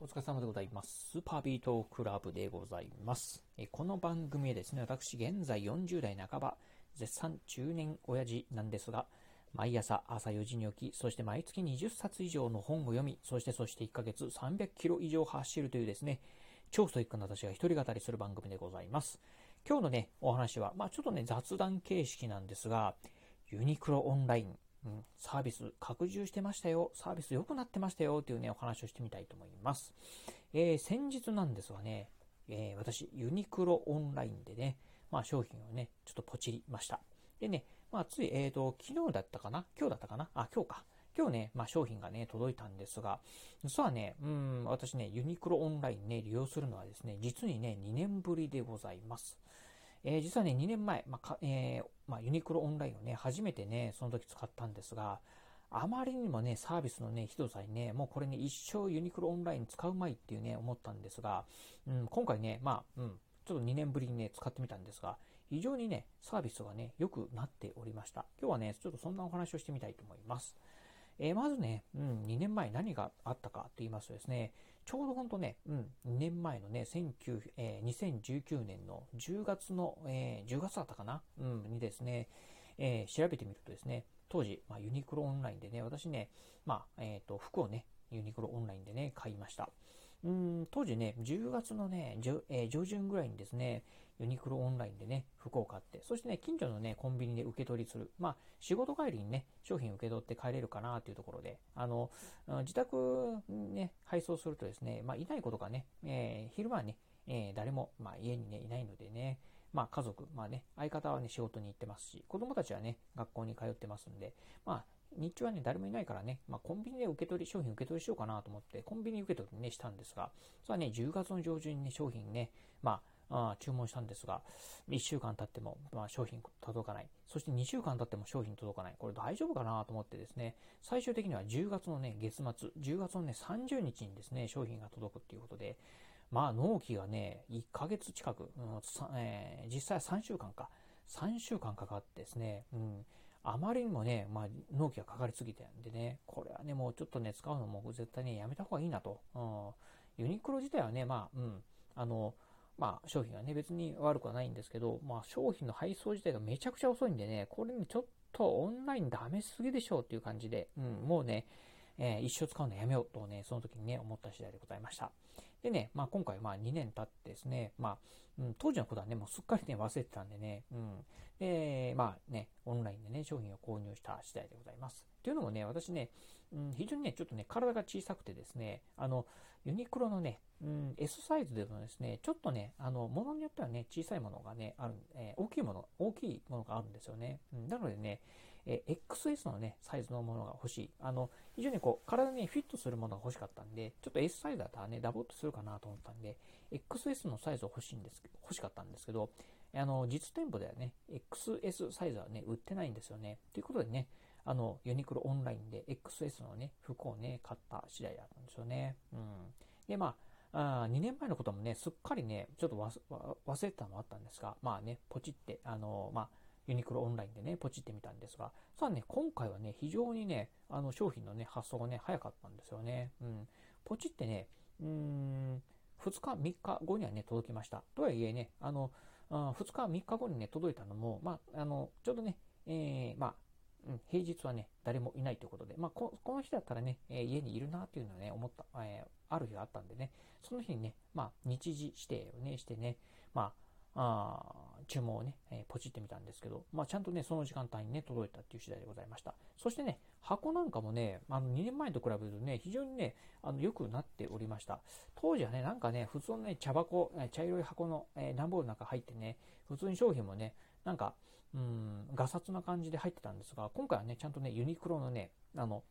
お疲れ様でございます。スーパービートクラブでございます。この番組はですね、私現在40代半ば、絶賛中年親父なんですが、毎朝朝4時に起き、そして毎月20冊以上の本を読み、そしてそして1ヶ月300キロ以上走るというですね、超ストイックな私が一人語りする番組でございます。今日のね、お話は、まあちょっとね、雑談形式なんですが、ユニクロオンライン、うん、サービス拡充してましたよ、サービス良くなってましたよというね、お話をしてみたいと思います。えー先日なんですがね、えー私、ユニクロオンラインでね、まあ商品をね、ちょっとポチりました。でね、まあつい、えっ、と、昨日だったかな？今日だったかな？あ、今日か。今日ね、まあ商品がね、届いたんですが、実はね、うん、私ね、ユニクロオンラインね、利用するのはですね、実にね、2年ぶりでございます。えー実はね、2年前、まあかえーまあ、ユニクロオンラインをね、初めてね、その時使ったんですが、あまりにもね、サービスのね、ひどさにね、もうこれね、一生ユニクロオンライン使うまいっていうね、思ったんですが、うん、今回ね、まあ、うん、ちょっと2年ぶりにね、使ってみたんですが、非常にね、サービスがね、良くなっておりました。今日はね、ちょっとそんなお話をしてみたいと思います。えーまずね、うん、2年前何があったかと言いますとですね、ちょうどほんとね、うん、2年前のね、19えー2019年の10月の、えー10月だったかな、うん、にですね、えー調べてみるとですね、当時、まあ、ユニクロオンラインでね、私ね、まあ、えっ、と、服をね、ユニクロオンラインでね、買いました。うん、当時ね、10月のね、上えー上旬ぐらいにですね、ユニクロオンラインでね、服を買って、そしてね、近所のね、コンビニで受け取りする。まあ、仕事帰りにね、商品受け取って帰れるかなというところで、あの、自宅ね、配送するとですね、まあ、いないことがね、えー昼間はね、えー誰も、まあ、家にね、いないのでね、まあ、家族、まあね、相方はね、仕事に行ってますし、子供たちはね、学校に通ってますんで、まあ、日中はね、誰もいないからね、まあ、コンビニで受け取り、商品受け取りしようかなと思って、コンビニ受け取りね、したんですが、それはね、10月の上旬にね、商品ね、まあ、あ注文したんですが、1週間経っても、まあ、商品届かない。そして2週間経っても商品届かない。これ大丈夫かなと思ってですね、最終的には10月のね、月末、10月のね、30日にですね、商品が届くっていうことで、まあ、納期がね、1ヶ月近く、うんえー実際は3週間か。3週間かかってですね、うん、あまりにもね、まあ、納期がかかりすぎてんでね、これはね、もうちょっとね、使うのも絶対ね、やめた方がいいなと。うん、ユニクロ自体はね、まあ、うん、あの、まあ、商品はね、別に悪くはないんですけど、まあ、商品の配送自体がめちゃくちゃ遅いんでね、これね、ちょっとオンラインダメすぎでしょうっていう感じで、うん、もうね、えー一生使うのやめようとね、その時にね、思った次第でございました。でね、まあ今回まあ2年経ってですね、まあ、うん、当時のことはね、もうすっかりね、忘れてたんでね、うん。で、まあね、オンラインでね、商品を購入した次第でございます。というのもね、私ね、うん、非常にね、ちょっとね、体が小さくてですね、あの、ユニクロのね、うん、S サイズでもですね、ちょっとね、あの、ものによってはね、小さいものがね、ある、えー大きいもの、大きいものがあるんですよね。うん、なのでね、えー XS のね、サイズのものが欲しい。あの、非常にこう、体にフィットするものが欲しかったんで、ちょっと S サイズだったらね、ダボっとするかなと思ったんで、XS のサイズを欲しいんですけど、欲しかったんですけど、あの、実店舗ではね、XS サイズはね、売ってないんですよね。ということでね、あの、ユニクロオンラインで XS のね、服をね、買った次第だったんですよね。うん。で、まあ、あ2年前のこともね、すっかりね、ちょっと忘わ忘れてたのもあったんですが、まあね、ポチって、あの、まあ、ユニクロオンラインでね、ポチってみたんですが、さあね、今回はね、非常にね、あの、商品のね、発送がね、早かったんですよね。うん。ポチってね、うーん、2日、3日後にはね、届きました。とはいえね、あの、あ2日、3日後にね、届いたのも、まあ、あの、ちょうどね、えー、まあ、うん、平日はね、誰もいないということで、まあ、この日だったらね、えー家にいるなっていうのはね、思った、えーある日があったんでね、その日にね、まあ、日時指定をね、してね、まあ、あ注文をね、えーポチってみたんですけど、まあ、ちゃんとね、その時間帯にね、届いたっていう次第でございました。そしてね、箱なんかもね、あの、2年前と比べるとね、非常にね、あの、良くなっておりました。当時はね、なんかね、普通のね、茶箱、茶色い箱の、えー段ボールの中入ってね、普通に商品もね、なんか、うん、ガサツな感じで入ってたんですが、今回はね、ちゃんとね、ユニクロのね、あの、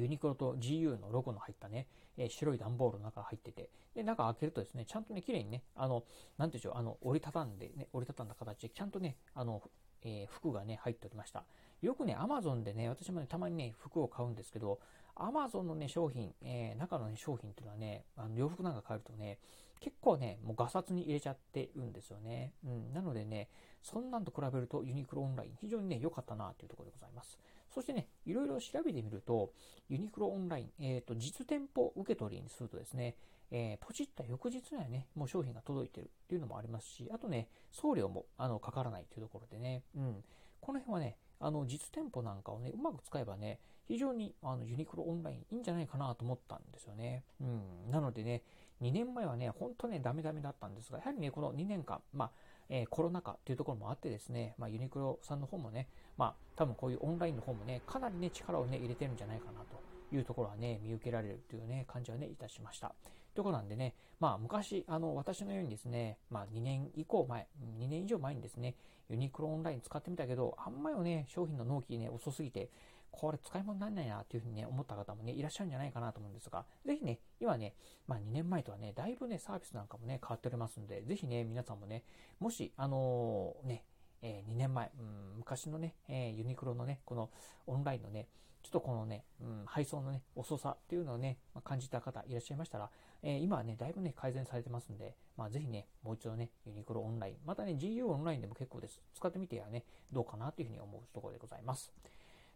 ユニクロと GU のロゴの入ったね、えー白い段ボールの中が入ってて、で、中開けるとですね、ちゃんとね、綺麗にね、あの、なんていうんでしょう、あの、折りたたんでね、折りたたんだ形で、ちゃんとね、あの、えー服がね、入っておりました。よくね、アマゾンでね、私もね、たまにね、服を買うんですけど、アマゾンのね、商品、えー中のね、商品っていうのはね、あの洋服なんか買えるとね、結構ね、もうガサツに入れちゃってるんですよね。うん。なのでね、そんなんと比べるとユニクロオンライン、非常にね、良かったなというところでございます。そしてね、いろいろ調べてみると、ユニクロオンライン、えっ、と、実店舗受け取りにするとですね、えー、ポチった翌日にはね、もう商品が届いてるっていうのもありますし、あとね、送料もあのかからないというところでね、うん、この辺はね、あの実店舗なんかをね、うまく使えばね、非常にあのユニクロオンラインいいんじゃないかなと思ったんですよね。うん、なのでね、2年前はね、本当ね、ダメダメだったんですが、やはりね、この2年間、まあ、え、コロナ禍っていうところもあってですね、まあ、ユニクロさんの方もね、まあ、多分こういうオンラインの方もね、かなりね、力をね、入れてるんじゃないかなというところはね、見受けられるというね、感じはね、いたしました。ということなんでね、まあ、昔、あの、私のようにですね、まあ、2年以降前、2年以上前にですね、ユニクロオンライン使ってみたけど、あんまりね、商品の納期ね、遅すぎて、これ使い物にならないなっていうふうにね、思った方もね、いらっしゃるんじゃないかなと思うんですが、ぜひね、今ね、まあ2年前とはね、だいぶね、サービスなんかもね、変わっておりますんで、ぜひね、皆さんもね、もし、あのー、ね、えー、2年前、うん、昔のね、えー、ユニクロのね、このオンラインのね、ちょっとこのね、うん、配送のね、遅さっていうのをね、まあ、感じた方いらっしゃいましたら、えー、今はね、だいぶね、改善されてますんで、まあ、ぜひね、もう一度ね、ユニクロオンライン、またね、GU オンラインでも結構です。使ってみてやね、どうかなというふうに思うところでございます。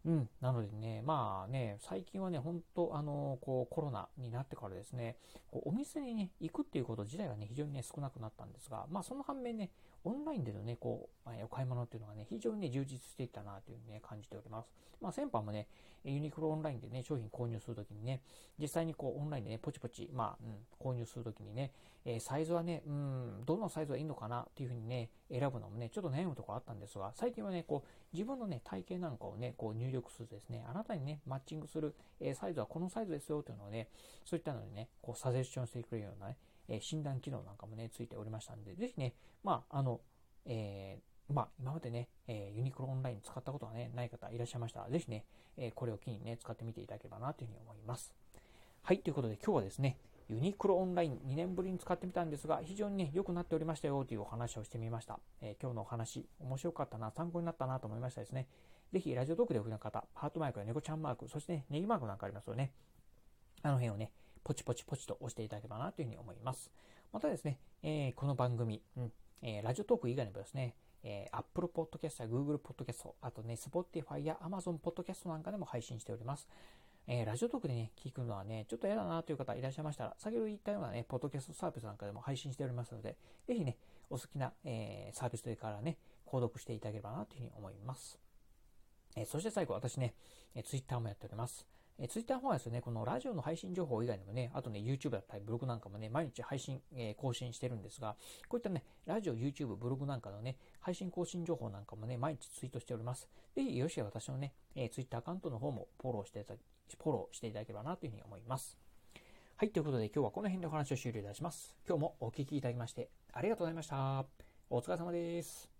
うん。なのでね、まあね、最近はね、本当あの、こう、コロナになってからですね、こうお店にね、行くっていうこと自体がね、非常にね、少なくなったんですが、まあその反面ね、オンラインでのね、こう、お買い物っていうのがね、非常にね、充実していったなというね、感じております。まあ先般もね、ユニクロオンラインでね、商品購入するときにね、実際にこう、オンラインでね、ポチポチ、まあ、うん、購入するときにね、え、サイズはね、うん、どのサイズがいいのかなっていうふうにね、選ぶのもね、ちょっと悩むところあったんですが、最近はね、こう、自分のね、体型なんかをね、こう入力するとですね、あなたにね、マッチングする、え、サイズはこのサイズですよというのをね、そういったのにね、こう、サジェッションしてくれるようなね、え診断機能なんかもね、ついておりましたんで、ぜひね、まあ、あの、えー、まあ、今までね、え、ユニクロオンライン使ったことがね、ない方いらっしゃいましたら、ぜひね、え、これを機にね、使ってみていただければなというふうに思います。はい、ということで今日はですね、ユニクロオンライン2年ぶりに使ってみたんですが、非常にね、良くなっておりましたよというお話をしてみました。えー、今日のお話、面白かったな、参考になったなと思いましたですね。ぜひ、ラジオトークでお聞きの方、ハートマークや猫ちゃんマーク、そしてね、ネギマークなんかありますよね。あの辺をね、ポチポチポチと押していただければなというふうに思います。またですね、えー、この番組、うんえー、ラジオトーク以外にもですね、えー、Apple Podcast や Google Podcast、あとね、Spotify や Amazon Podcast なんかでも配信しております。えー、ラジオトークでね、聞くのはね、ちょっと嫌だなという方いらっしゃいましたら、先ほど言ったようなね、ポッドキャストサービスなんかでも配信しておりますので、ぜひね、お好きな、えー、サービスというからね、購読していただければなというふうに思います。えー、そして最後、私ね、えー、Twitter もやっております。えー、Twitter の方はですね、このラジオの配信情報以外にもね、あとね、YouTube だったりブログなんかもね、毎日配信、えー、更新してるんですが、こういったね、ラジオ、YouTube、ブログなんかのね、配信更新情報なんかもね、毎日ツイートしております。ぜひ、よろしければ私のね、えー、Twitter アカウントの方もフォローしていただフォローしていただければなというふうに思います。はい、ということで今日はこの辺でお話を終了いたします。今日もお聴きいただきましてありがとうございました。お疲れ様です。